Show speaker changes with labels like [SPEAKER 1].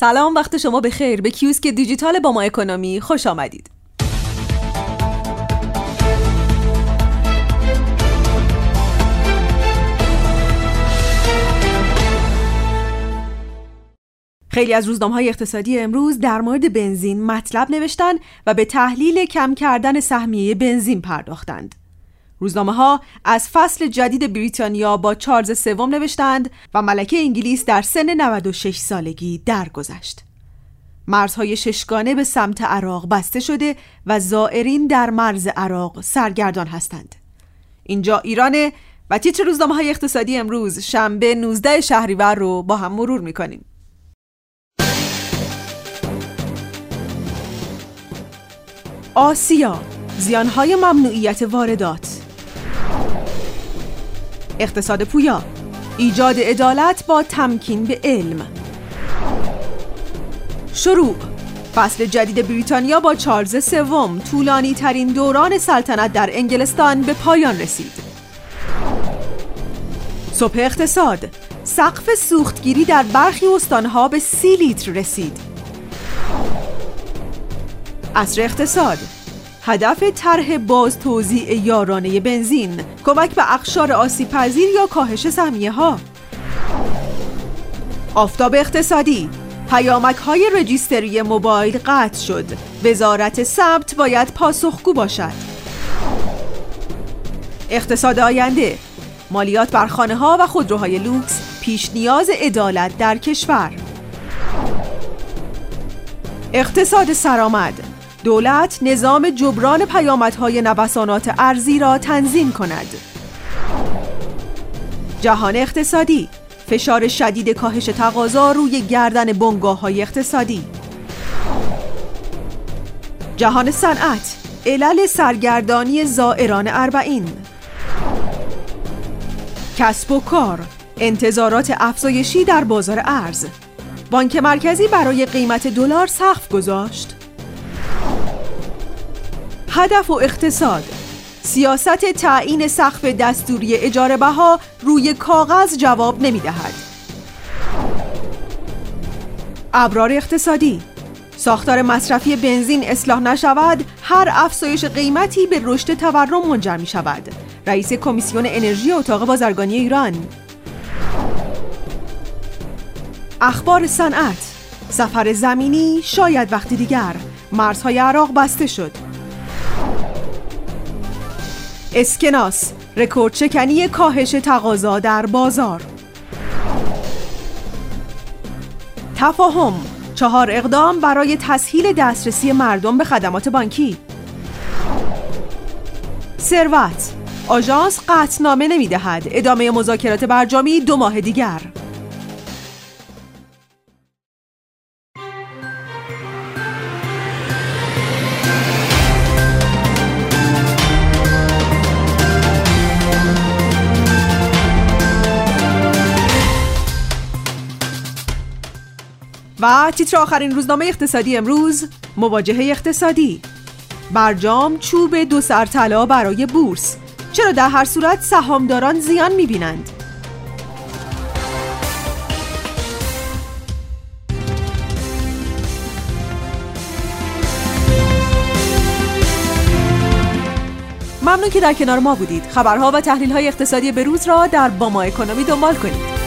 [SPEAKER 1] سلام وقت شما به خیر به کیوسک دیجیتال با ما اکونومی. خوش آمدید. خیلی از روزنامه های اقتصادی امروز در مورد بنزین مطلب نوشتن و به تحلیل کم کردن سهمیه بنزین پرداختند. روزنامه ها از فصل جدید بریتانیا با چارلز سوم نوشتند و ملکه انگلیس در سن 96 سالگی درگذشت. مرزهای ششگانه به سمت عراق بسته شده و زائرین در مرز عراق سرگردان هستند. اینجا ایرانه و تیتر روزنامه های اقتصادی امروز شنبه 19 شهریور رو با هم مرور می‌کنیم. آسیا زیانهای ممنوعیت واردات اقتصاد پویا. ایجاد عدالت با تمکین به علم. شروع. فصل جدید بریتانیا با چارلز سوم. طولانی ترین دوران سلطنت در انگلستان به پایان رسید. صبح اقتصاد. سقف سوختگیری در برخی استانها به سی لیتر رسید. اصر اقتصاد. هدف طرح باز توزیع یارانه بنزین کمک به اقشار آسیب پذیر یا کاهش سهمیه ها آفتاب اقتصادی پیامک های رجیستری موبایل قطع شد. وزارت ثبت باید پاسخگو باشد. اقتصاد آینده مالیات بر خانه ها و خودروهای لوکس پیش نیاز عدالت در کشور. اقتصاد سرآمد دولت نظام جبران پیامدهای نوسانات ارزی را تنظیم کند. جهان اقتصادی. فشار شدید کاهش تقاضا روی گردن بنگاه های اقتصادی. جهان صنعت. علل سرگردانی زائران اربعین. کسب و کار. انتظارات افزایشی در بازار ارز. بانک مرکزی برای قیمت دلار سقف گذاشت. هدف و اقتصاد. سیاست تعیین سقف دستوری اجاره بها روی کاغذ جواب نمی دهد. ابرار اقتصادی. ساختار مصرفی بنزین اصلاح نشود هر افزایش قیمتی به رشد تورم منجر می شود رئیس کمیسیون انرژی اتاق بازرگانی ایران. اخبار صنعت. سفر زمینی شاید وقتی دیگر. مرزهای عراق بسته شد. اسکناس رکورد شکنی کاهش تقاضا در بازار. تفاهم چهار اقدام برای تسهیل دسترسی مردم به خدمات بانکی. ثروت آژانس قطعنامه نمی‌دهد. ادامه مذاکرات برجامی دو ماه دیگر. و تیتر آخرین روزنامه اقتصادی امروز مواجهه اقتصادی. برجام چوب دو سر طلا برای بورس. چرا در هر صورت سهامداران زیان می‌بینند؟ ممنون که در کنار ما بودید. خبرها و تحلیل های اقتصادی بروز را در باما اکونومی دنبال کنید.